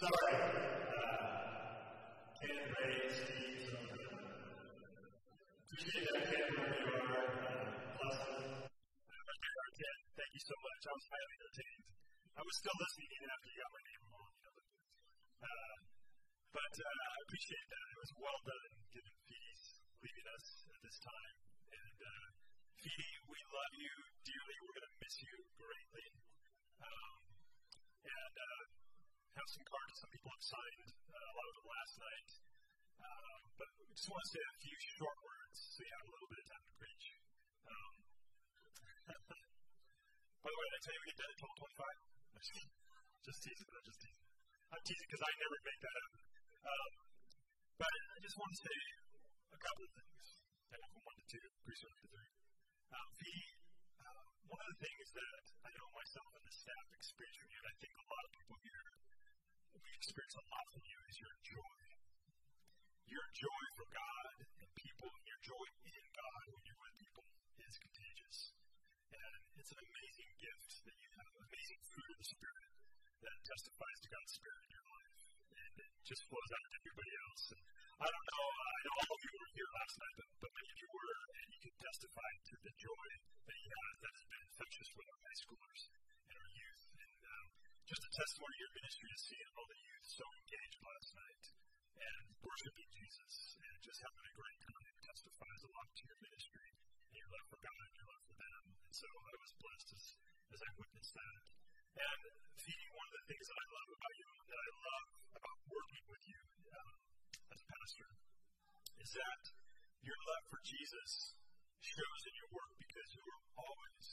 Sorry. Uh, them. Appreciate that, Ken, where you are. Blessed. Ken, thank you so much. I was highly entertained. I was still listening even after you got my name wrong. Uh, but uh, I appreciate that. It was well done, given Fee's leaving us at this time. And uh, Fee, we love you dearly. We're going to miss you greatly. Um, and uh, have some cards some people have signed, uh, a lot of them last night. Um, but we just want to say a few short words so you have a little bit of time to preach. Um, by the way, did I tell you we get done at 1225? just teasing, I'm just teasing. I'm teasing because I never make that up. Um, but I just want to say a couple of things. from one to two, pretty soon to three. Um, the, uh, one of the things that I know myself and the staff experience and I think a lot of people here, experience a lot from you, is your joy. Your joy for God and people, your joy in God when you're with people is contagious. And it's an amazing gift that you have, amazing fruit of the Spirit that testifies to God's Spirit in your life. And it just flows out to everybody else. And I don't know, I know all of you were here last night, but, but many of you were, and you can testify to the joy that you have that has been infectious with our high schoolers just a testimony of your ministry to see all the youth so engaged last night and worshiping Jesus and just having a great time testifies a lot to your ministry and your love for God and your love for them. And so I was blessed as, as I witnessed that. And feeding one of the things that I love about you, that I love about working with you um, as a pastor, is that your love for Jesus shows in your work because you are always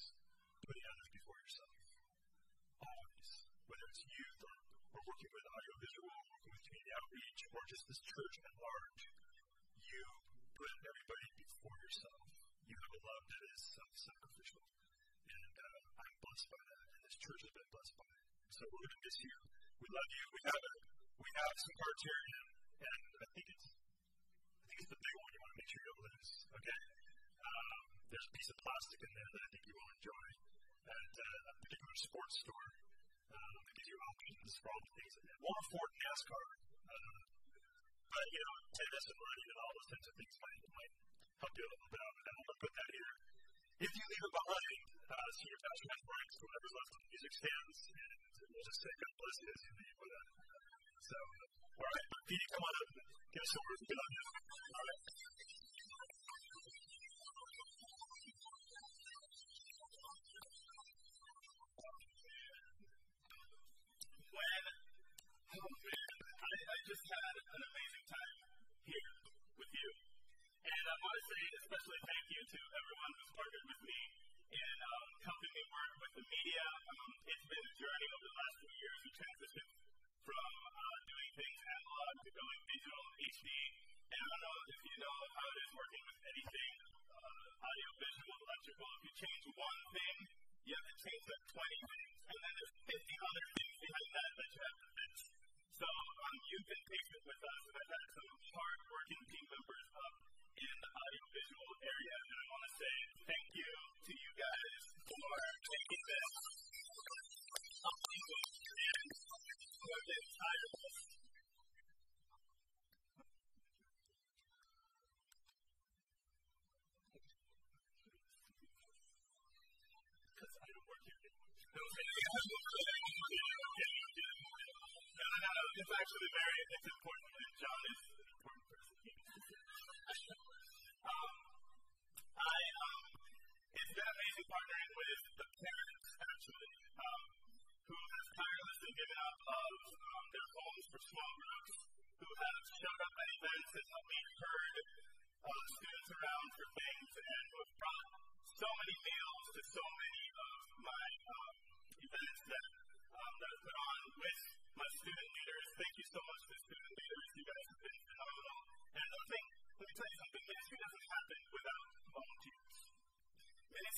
putting others before yourself. Always. Whether it's youth or, or working with audiovisual, or working with community outreach, or just this church at large, you put everybody before yourself. You have a love that is self sacrificial. And uh, I'm blessed by that, and this church has been blessed by it. So we're going to miss you. We love you. We have a, we have some cards here, and, and I think it's I think it's the big one you want to make sure you don't lose. Okay. Um, there's a piece of plastic in there that I think you will enjoy at uh, a particular sports store. Um, that gives you options for all the things. More for NASCAR. Uh, but, you know, tennis and running and all those types of things might, might help you a little bit out of that. To put that here. If you leave it behind, uh, senior pastor has Brian, so whatever's left of the music stands, and we'll just say God bless you as you leave with that. So, all right, Petey, come on up give us a word. Good on you. All right. Just had an amazing time here with you. And I want to say especially thank you to everyone who's partnered with me in um, helping me work with the media. Um, it's been a journey over the last few years. We transitioned from uh, doing things analog to going digital HD. And I don't know if you know how it is working with anything uh, audio, visual, electrical. If you change one thing, you have to change like 20 things. And then there's 50 other things behind that that you have to. So um, you've been patient with us, and I've had some hard-working team members up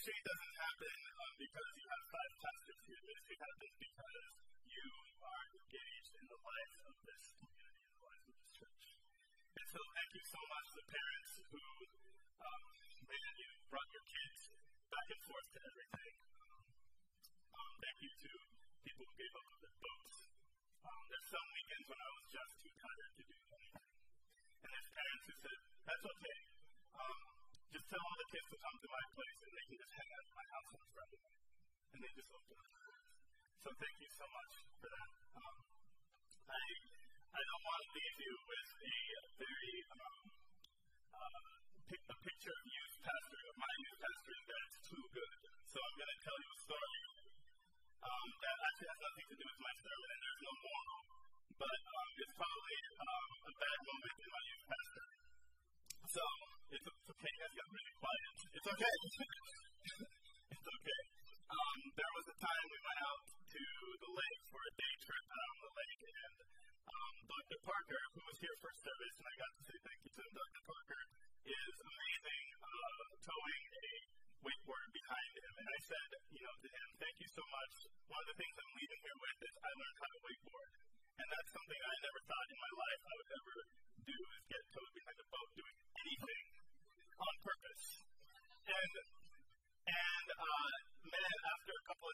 change doesn't happen um, because you have five test experiments. It happens because you are engaged in the life of this community, the life of this church. And so thank you so much to parents who um, man, you brought your kids back and forth to everything. Um, um thank you to people who gave up their boats. Um, there's some weekends when I was just too tired to do anything. And there's parents who said, that's okay. Um, just tell all the kids to come to my place and they can just hang out at my house on Friday night. And they just looked at. So thank you so much for that. Um, I, I don't want to leave you with a very um, uh, pic, a picture of youth pastor, of my youth pastor, that's too good. So I'm going to tell you a story um, that actually has nothing to do with my sermon, and there's no moral, but um, it's probably um, a bad okay.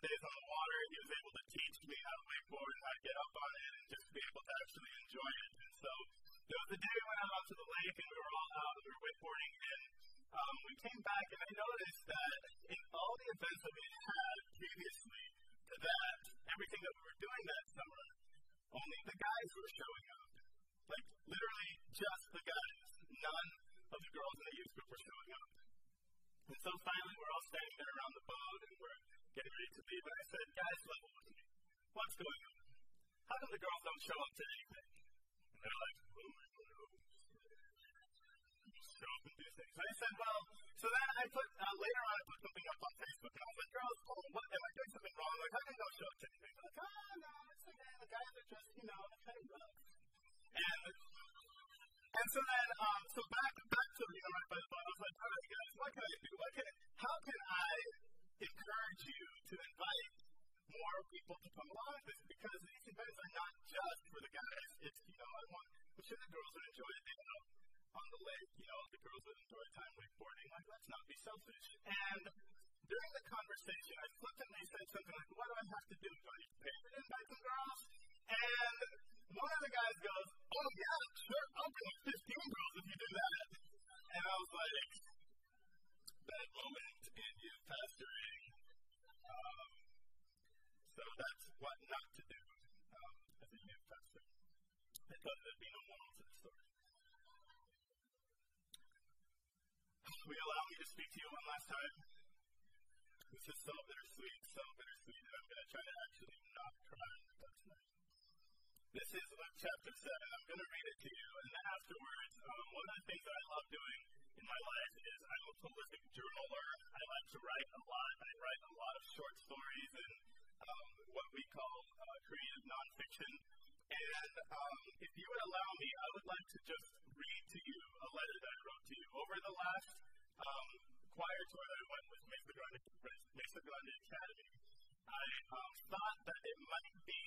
Days on the water, he was able to teach me how to wakeboard and how to get up on it and just be able to actually enjoy it. And so there was a day we went out onto the lake and we were all out and we were wakeboarding and um, we came back and I noticed that in all the events that we had previously to that, everything that we were doing that summer, only the guys were showing up. Like literally just the guys. None of the girls in the youth group were showing up. And so finally we're all standing there around the boat getting ready to leave. And I said, guys, level with me. What's going on? How come the girls don't show up to anything? And they're like, oh my Show up and do things. And I said, well, so then I put, uh, later on I put something up on Facebook and I was like, girls, oh, what, am I doing something wrong? Like, how come don't show up to anything? They're like, oh, no, it's okay. The guys are just, you know, kind of rough. And and so then, um, so back back to you know the boat, I was like, all right, guys, what can I do? What can how can I encourage you to invite more people to come along with? Because these events are not just for the guys. It's you know, I want I'm sure the girls would enjoy it, you know, on the lake. You know, the girls would enjoy time wakeboarding. Like, let's not be selfish. And during the conversation, I flippantly said something like, "What do I have to do? Do I need to pay to invite some girls?" And one of the guys goes, Oh, yeah, sure, I'll bring like 15 girls if you do that. And I was like, Bad moment in youth pastoring. So that's what not to do um, as a youth pastor. Because there'd be no moral to the story. Will you allow me to speak to you one last time? This is so bittersweet, so bittersweet, and I'm going to try to actually not cry tonight. This is Luke chapter 7. I'm going to read it to you. And then afterwards, um, one of the things that I love doing in my life is I'm a prolific journaler. I like to write a lot. I write a lot of short stories and um, what we call uh, creative nonfiction. And um, if you would allow me, I would like to just read to you a letter that I wrote to you. Over the last um, choir tour that I went with Mesa Grande, Mesa Grande Academy, I um, thought that it might be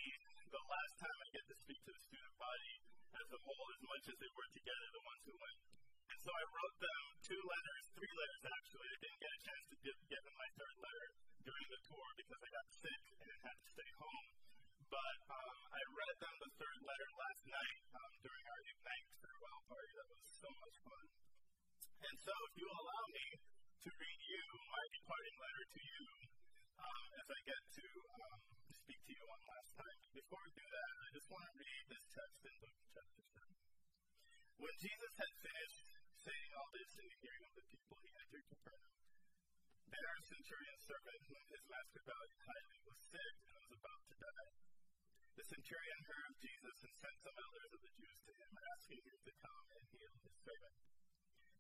the last time I get to speak to the student body as a whole, as much as they were together, the ones who went. And so I wrote them two letters, three letters And so, if you allow me to read you my departing letter to you, um, as I get to um, speak to you one last time. Before we do that, I just want to read this text in Luke chapter 7. When Jesus had finished saying all this in the hearing of the people, he entered Capernaum. There, a centurion's servant, whom his master valued highly, was sick and was about to die. The centurion heard of Jesus and sent some elders of the Jews to him, asking him to come and heal his servant.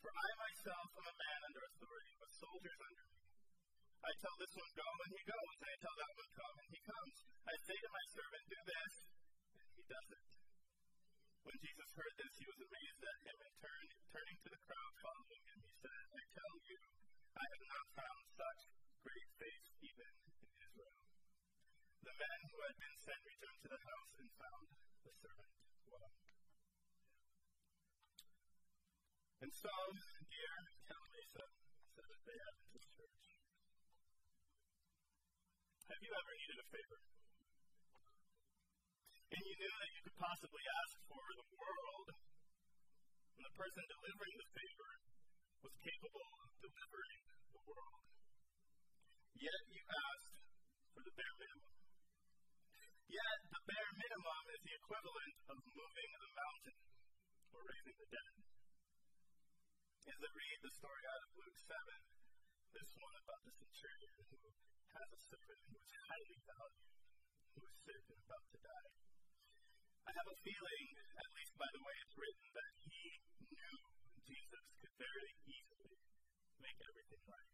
For I myself am a man under authority, with soldiers under me. I tell this one, go, and he goes. I tell that one, come, and he comes. I say to my servant, do this, and he does it. When Jesus heard this, he was amazed at him, and turned, turning to the crowd following him, he said, I tell you, I have not found such great faith even in Israel. The man who had been sent returned to the house and found the servant well. And so, dear Calvisa said that they have Adventist Church, have you ever needed a favor? And you knew that you could possibly ask for the world, and the person delivering the favor was capable of delivering the world. Yet you asked for the bare minimum. Yet the bare minimum is the equivalent of moving a mountain or raising the dead. As I read the story out of Luke 7, this one about the centurion who has a servant who is highly valued, who is sick and about to die. I have a feeling, at least by the way it's written, that he knew Jesus could very easily make everything right.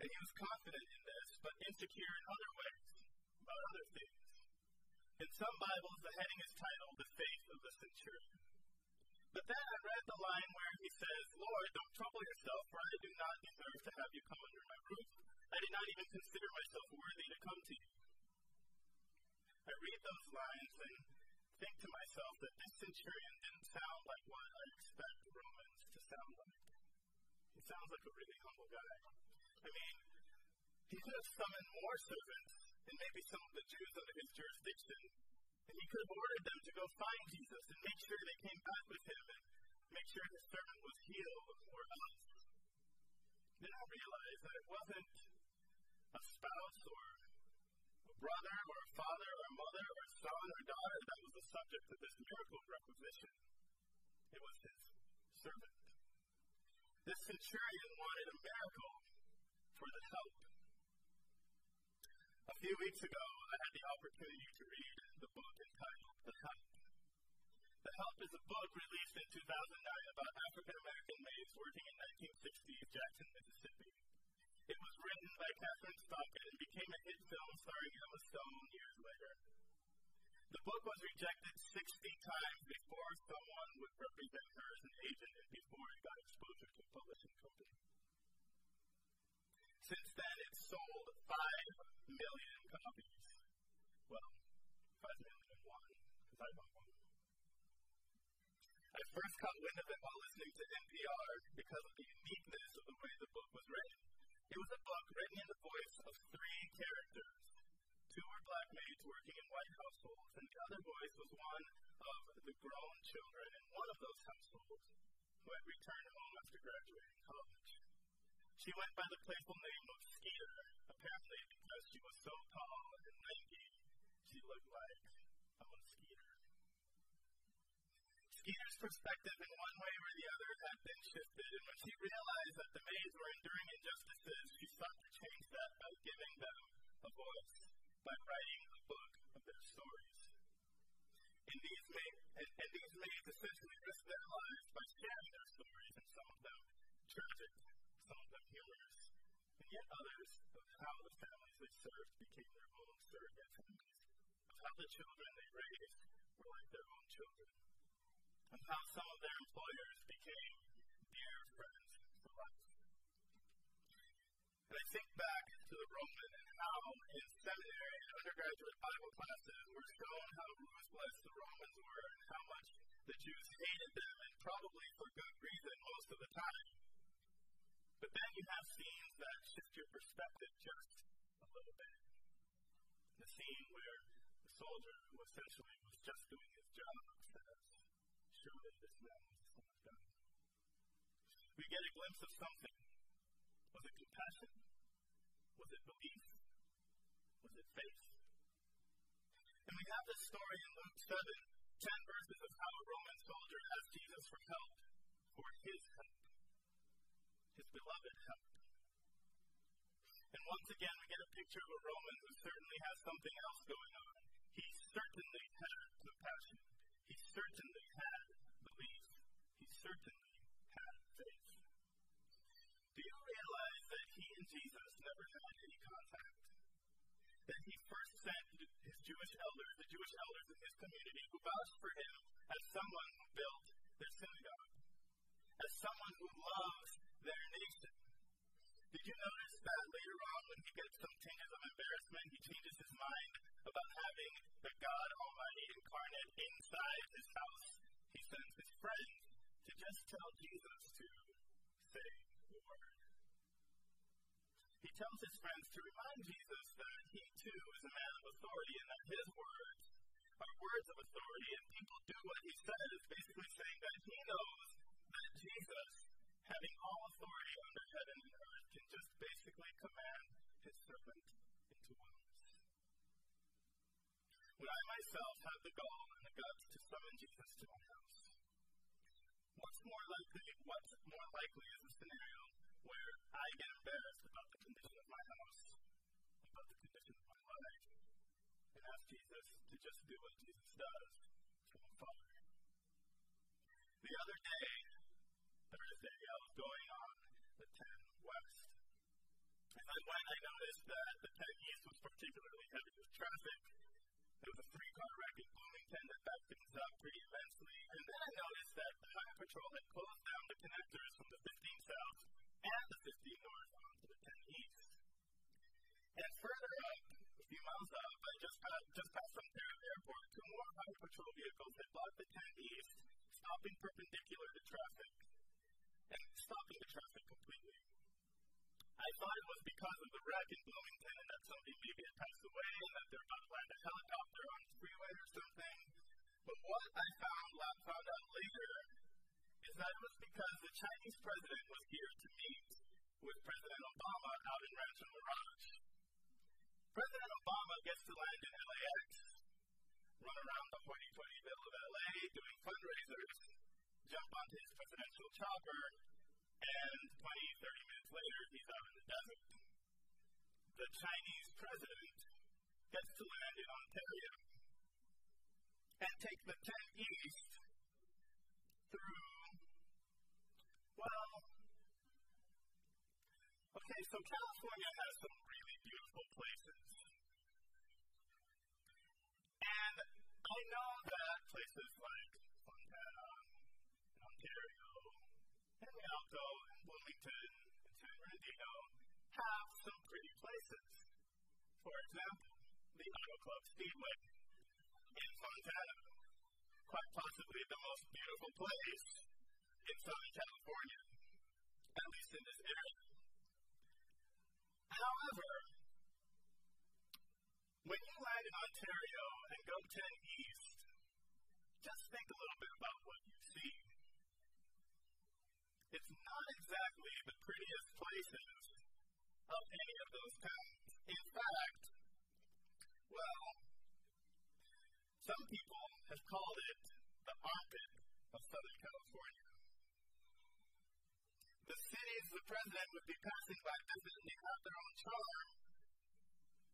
And he was confident in this, but insecure in other ways, about other things. In some Bibles, the heading is titled The Faith of the Centurion. But then I read the line where he says, Lord, don't trouble yourself, for I do not deserve to have you come under my roof. I did not even consider myself worthy to come to you. I read those lines and think to myself that this centurion didn't sound like what I expect Romans to sound like. He sounds like a really humble guy. I mean, he could have summoned more servants and maybe some of the Jews under his jurisdiction, and he could have ordered them to go find Jesus and make sure they came back with him and make sure his servant was healed or else. Then I realized that it wasn't a spouse or a brother or a father or a mother or a son or daughter that was the subject of this miracle requisition. It was his servant. This centurion wanted a miracle for the help. A few weeks ago, I had the opportunity to read the book entitled The Help. The Help is a book released in 2009 about African American maids working in 1960s Jackson, Mississippi. It was written by Kathryn Stockett and became a hit film starring Emma Stone years later. The book was rejected 60 times before someone would represent her as an agent and before it got exposure to a publishing company. Since then, it's sold 5 million copies. Well, 5 million one, because I bought one. I first caught wind of it while listening to NPR because of the uniqueness of the way the book was written. It was a book written in the voice of three characters. Two were black maids working in white households, and the other voice was one of the grown children in one of those households who had returned home after graduating college. She went by the playful name of Skeeter, apparently because she was so tall and lanky, she looked like a mosquito. Skeeter's perspective in one way or the other had been shifted, and when she realized that the maids were enduring injustices, she sought to change that by giving them a voice, by writing a book of their stories. And these, maids, and, and these maids and yet others of how the families they served became their own surrogate families, of how the children they raised were like their own children, of how some of their employers became dear friends for life. And I think back to the Roman and how in seminary and undergraduate Bible classes we're shown how ruthless the Romans were and how much the Jews hated them, and probably for good reason most of the time. But then you have scenes that shift your perspective just a little bit. The scene where the soldier who essentially was just doing his job says, Surely this man was the son of God. We get a glimpse of something. Was it compassion? Was it belief? Was it faith? And we have this story in Luke 7, 10 verses of how a Roman soldier asked Jesus for help, for his help his beloved help. And once again, we get a picture of a Roman who certainly has something else going on. He certainly had compassion. He certainly had belief. He certainly had faith. Do you realize that he and Jesus never had any contact? That he first sent his Jewish elders, the Jewish elders in his community, who vouched for him as someone who built their synagogue, as someone who loves their nation. Did you notice that later on, when he gets some tinges of embarrassment, he changes his mind about having the God Almighty incarnate inside his house? He sends his friend to just tell Jesus to say the word. He tells his friends to remind Jesus that he too is a man of authority and that his words are words of authority, and people do what he says, basically saying that he knows that Jesus having all authority under heaven and earth, can just basically command his servant into wellness. When I myself have the gall and the guts to summon Jesus to my house, what's more likely, what's more likely is a scenario where I get embarrassed about the condition of my house, about the condition of my life, and ask Jesus to just do what Jesus does from afar. The other day, Thursday, I was going on the 10 West. I went, I noticed that the 10 East was particularly heavy with traffic. There was a three car wreck in Bloomington that backed things up pretty immensely. And then I noticed that the Highway Patrol had closed down the connectors from the 15 South and the 15 North onto the 10 East. And further up, a few miles up, I just, got, just past Ontario Airport, two more Highway Patrol vehicles had blocked the 10 East, stopping perpendicular to traffic and stopping the traffic completely. I thought it was because of the wreck in Bloomington and that somebody maybe had passed away and that they're about to land a helicopter on the freeway or something. But what I found, found out later is that it was because the Chinese president was here to meet with President Obama out in Rancho Mirage. President Obama gets to land in LAX, run around the hoity-toity-ville of LA doing fundraisers, jump onto his presidential chopper, and 20, 30 minutes later, he's out in the desert. The Chinese president gets to land in Ontario and take the 10 East through, well, okay, so California has some really beautiful places. And I know that places like Rialto, and Bloomington, and San Bernardino have some pretty places. For example, the Auto Club Speedway in Fontana, quite possibly the most beautiful place in Southern California, at least in this area. However, when you land in Ontario and go 10 east, just think a little bit about what you. It's not exactly the prettiest places of any of those towns. In fact, well, some people have called it the armpit of Southern California. The cities the president would be passing by visiting have their own charm,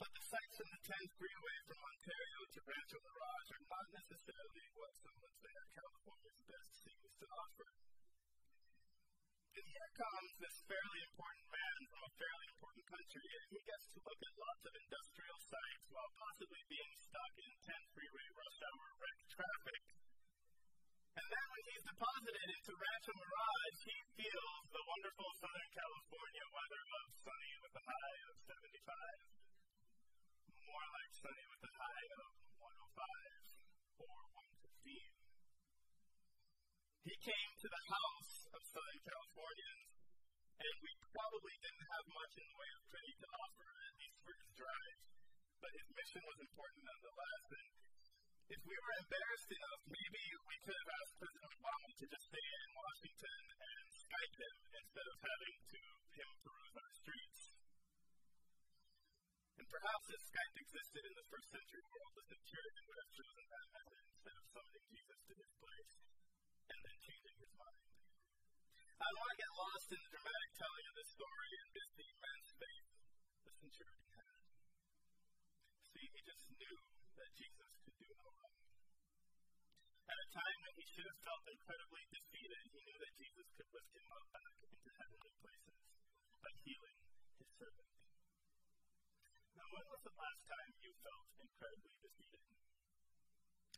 but the sights from the 10th freeway from Ontario to Rancho Mirage are not necessarily what some would say are California's best things to offer. And here comes this fairly important man from a fairly important country, and he gets to look at lots of industrial sites while possibly being stuck in 10th freeway rush hour wreck traffic. And then when he's deposited into Rancho Mirage, he feels the wonderful Southern California weather of sunny with a high of 75 more like sunny with a high of 105 or 115. He came to the house of Southern Californians, and we probably didn't have much in the way of pretty to offer, at least for his drive, but his mission was important nonetheless. And if we were embarrassed enough, maybe we could have asked President Obama to just stay in Washington and Skype him instead of having to him peruse our streets. And perhaps if Skype existed in the first century world, the centurion would have chosen that method instead of summoning Jesus to his place and then changing his mind. I don't want to get lost in the dramatic telling of this story and miss the immense faith the centurion had. See, he just knew that Jesus could do no wrong. At a time when he should have felt incredibly defeated, he knew that Jesus could lift him up back into heavenly places by healing his servant. Now, when was the last time you felt incredibly defeated?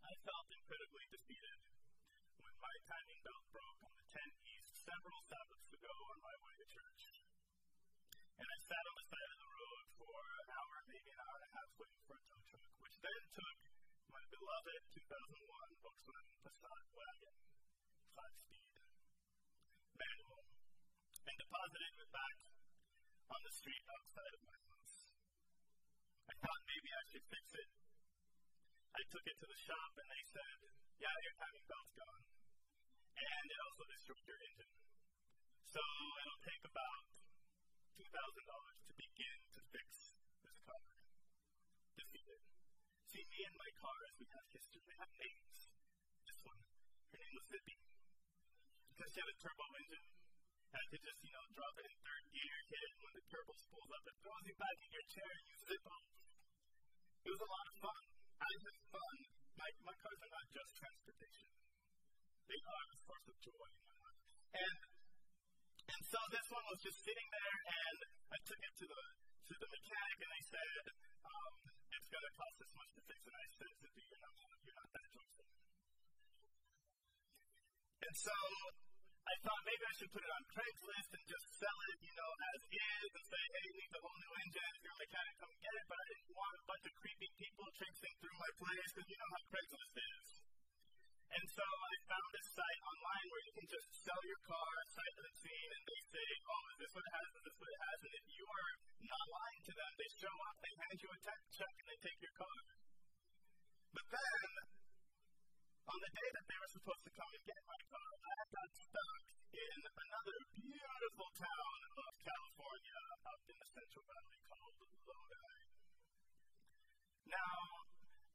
I felt incredibly defeated when my timing belt broke on the 10 East several Sabbaths ago on my way to church. And I sat on the side of the road for an hour, maybe an hour and a half, waiting for a tow truck, which then took my beloved 2001 Volkswagen Passat wagon, five speed. manual and deposited it back on the street outside of my house. I thought maybe I should fix it. I took it to the shop and they said, yeah, your timing belt's gone. And it also destroyed your engine. So it'll take about $2,000 to begin to fix this car. Defeated. See, me and my cars, we have history, we have names. This one, her name was Zippy. Because she had a turbo engine, I could just, you know, drop it in third gear, hit it when the turbo spools up, it throws you back in your chair, and you zip off. It was a lot of fun. I had fun. My, my cars are not just transportation. They are a source of joy. And and so this one was just sitting there, and I took it to the to the mechanic, and they said, um, "It's going to cost this much to fix it." I said, "You're not you're not that joyful." And so I thought maybe I should put it on Craigslist and just sell it, you know, as is, and say, "Hey, need the whole new engine. If you're a mechanic, come get it." But I didn't want a bunch of creepy people traipsing through my place, because you know how Craigslist is. And so I found a site online where you can just sell your car, of the scene, and they say, oh, is this what it has? Is this what it has? And if you are not lying to them, they show up, they hand you a check, and they take your car. But then, on the day that they were supposed to come and get my car, I got stuck in another beautiful town of California up in the Central Valley called Lodi. Now,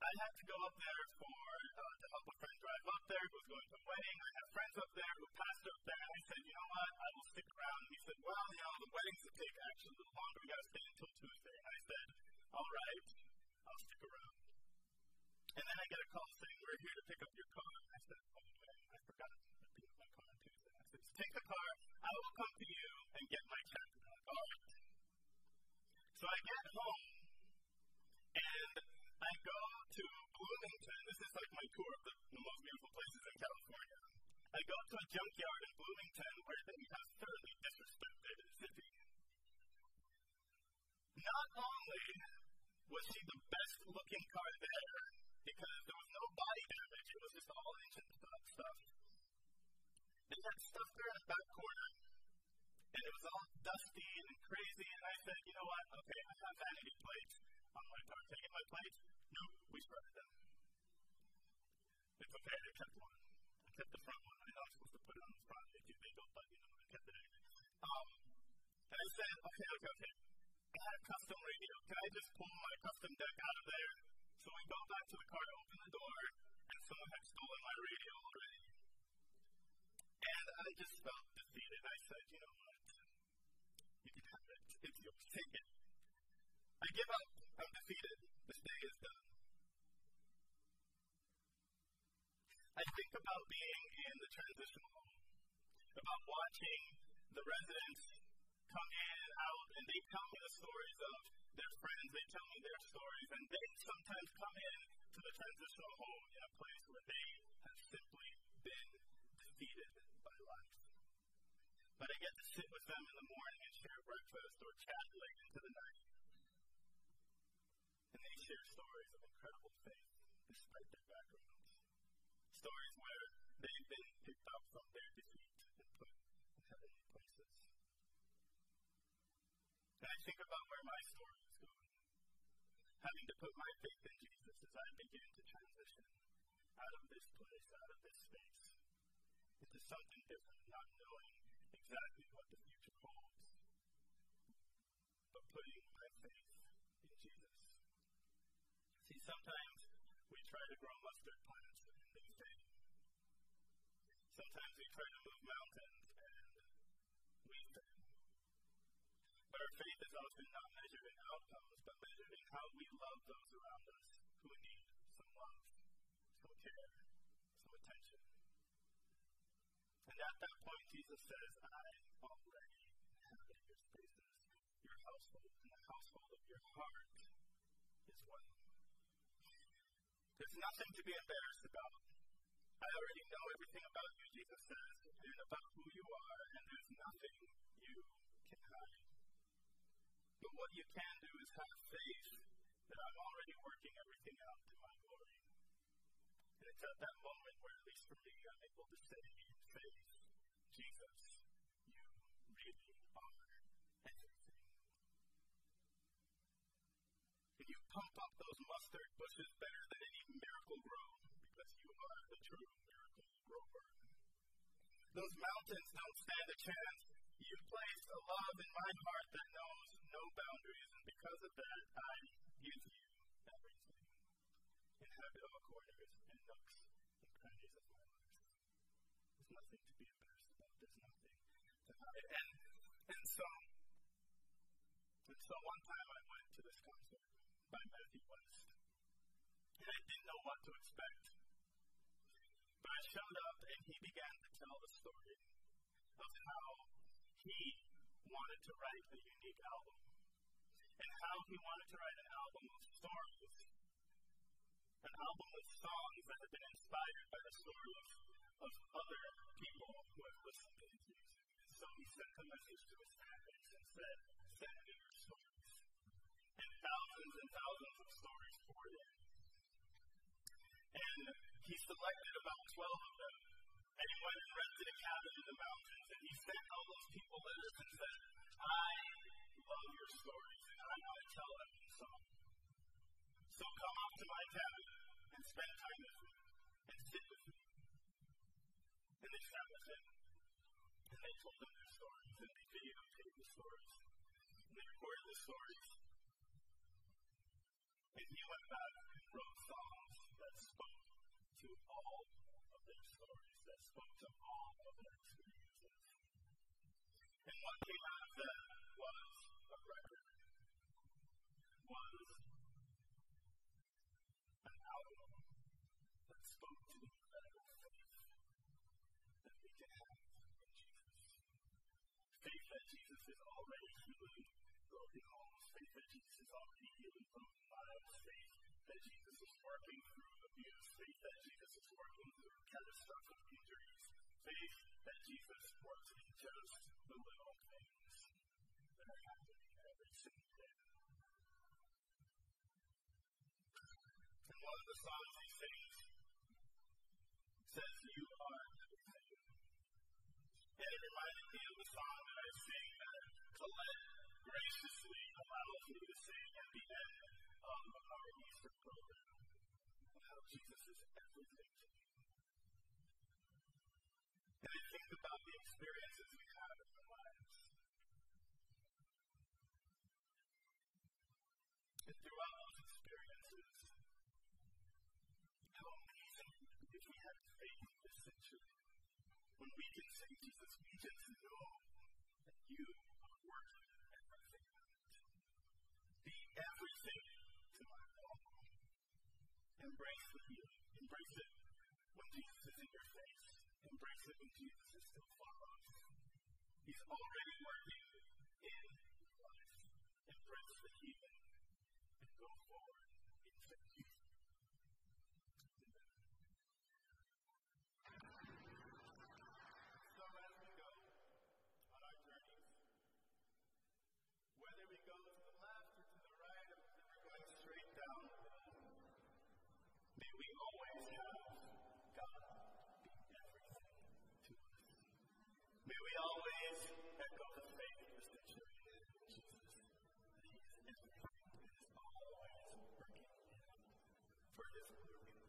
I had to go up there for uh, to help a friend drive up there who was going to a wedding. I have friends up there who passed up there, and I said, you know what, I will stick around. And he said, well, you know, the weddings will take actually a little longer. We got to stay until Tuesday. And I said, all right, I'll stick around. And then I get a call saying, we're here to pick up your car. And I said, oh man, I forgot to pick up my car on Tuesday. I said, take the car. I will come to you and get my check. All right. So I get home, and I go tour of the, the most beautiful places in California. I go to a junkyard in Bloomington where they have thoroughly disrespected Zippy. Not only was she the best looking car there, because there was no body damage, it was just all engine stuff. They had stuff there in the back corner, and it was all dusty and crazy, and I said, you know what, okay, I have vanity plates on my car. Can I my plates? No, we shredded them. It's okay, I kept one. I kept the front one. I know I'm supposed to put it on the front if you they don't, but you know, I kept it anyway. Um, and I said, okay, okay, okay. I had a custom radio. Can I just pull my custom deck out of there? So I go back to the car open the door, and someone had stolen my radio already. And I just felt defeated. I said, you know what? You can have it. It's yours. Take it. I give up. I'm defeated. This day is done. About being in the transitional home, about watching the residents come in and out, and they tell me the stories of their friends, they tell me their stories, and they sometimes come in to the transitional home in a place where they have simply been defeated by life. But I get to sit with them in the morning and share breakfast or chat late into the night. And they share stories of incredible faith despite their backgrounds. Stories where they've been picked up from their defeat and put in heavenly places. And I think about where my story is going. Having to put my faith in Jesus as I begin to transition out of this place, out of this space, into something different, not knowing exactly what the future holds, but putting my faith in Jesus. See, sometimes we try to grow mustard plants in days. Sometimes we try to move mountains and we fail. But our faith is often not measured in outcomes, but measured in how we love those around us who need some love, some care, some attention. And at that point, Jesus says, I already inhabit your spaces, your household, and the household of your heart is well. There's nothing to be embarrassed about. I already know everything about you, Jesus says, and about who you are, and there's nothing you can hide. But what you can do is have faith that I'm already working everything out to my glory. And it's at that moment where, at least for me, I'm able to say in faith, Jesus, you really are everything. And you pump up those mustard bushes better than any Miracle-Gro because you are the true miracle grower. Those mountains don't stand a chance. You've placed a love in my heart that knows no boundaries, and because of that, I give you everything. Inhabit all corners and nooks and crannies of my life. There's nothing to be embarrassed about. There's nothing to hide. And, and so, and so one time I went to this concert by Matthew West, and I didn't know what to expect. Showed up and he began to tell the story of how he wanted to write a unique album and how he wanted to write an album of stories, an album of songs that had been inspired by the stories of other people who have listened to his music. And so he sent a message to his fan base and said, Send me your stories. And thousands and thousands of stories poured in. And he selected about 12 of them. And he went and rented a cabin in the mountains. And he sent all those people letters and said, I love your stories and I want to tell them in song. So come up to my cabin and spend time with me and sit with me. And they sat with him. And they told him their stories. And they videotaped the stories. And they recorded the stories. And he went back and wrote songs to all of their stories, that spoke to all of their experiences. And what came out of that was a record, was an album that spoke to the incredible faith that we can have in Jesus. Faith that Jesus is already healing broken homes, faith that Jesus is already healing broken lives, faith that Jesus is working through abuse, faith that Jesus is working through catastrophic injuries, faith that Jesus works in just the little things that are happening every single day. And one of the songs he sings says, You are everything. And it reminded me of the song that I sing that Colette graciously allows me to sing at the end of our Easter program. How Jesus is everything to me. And I think about the experiences we have in our lives. And throughout those experiences, how amazing if we have faith essentially. When we can say, Jesus, we just know that you are working everything out. Be everything to my problem. Embrace Embrace it Jesus is still far. He's already working in life. Embrace the healing and go forward different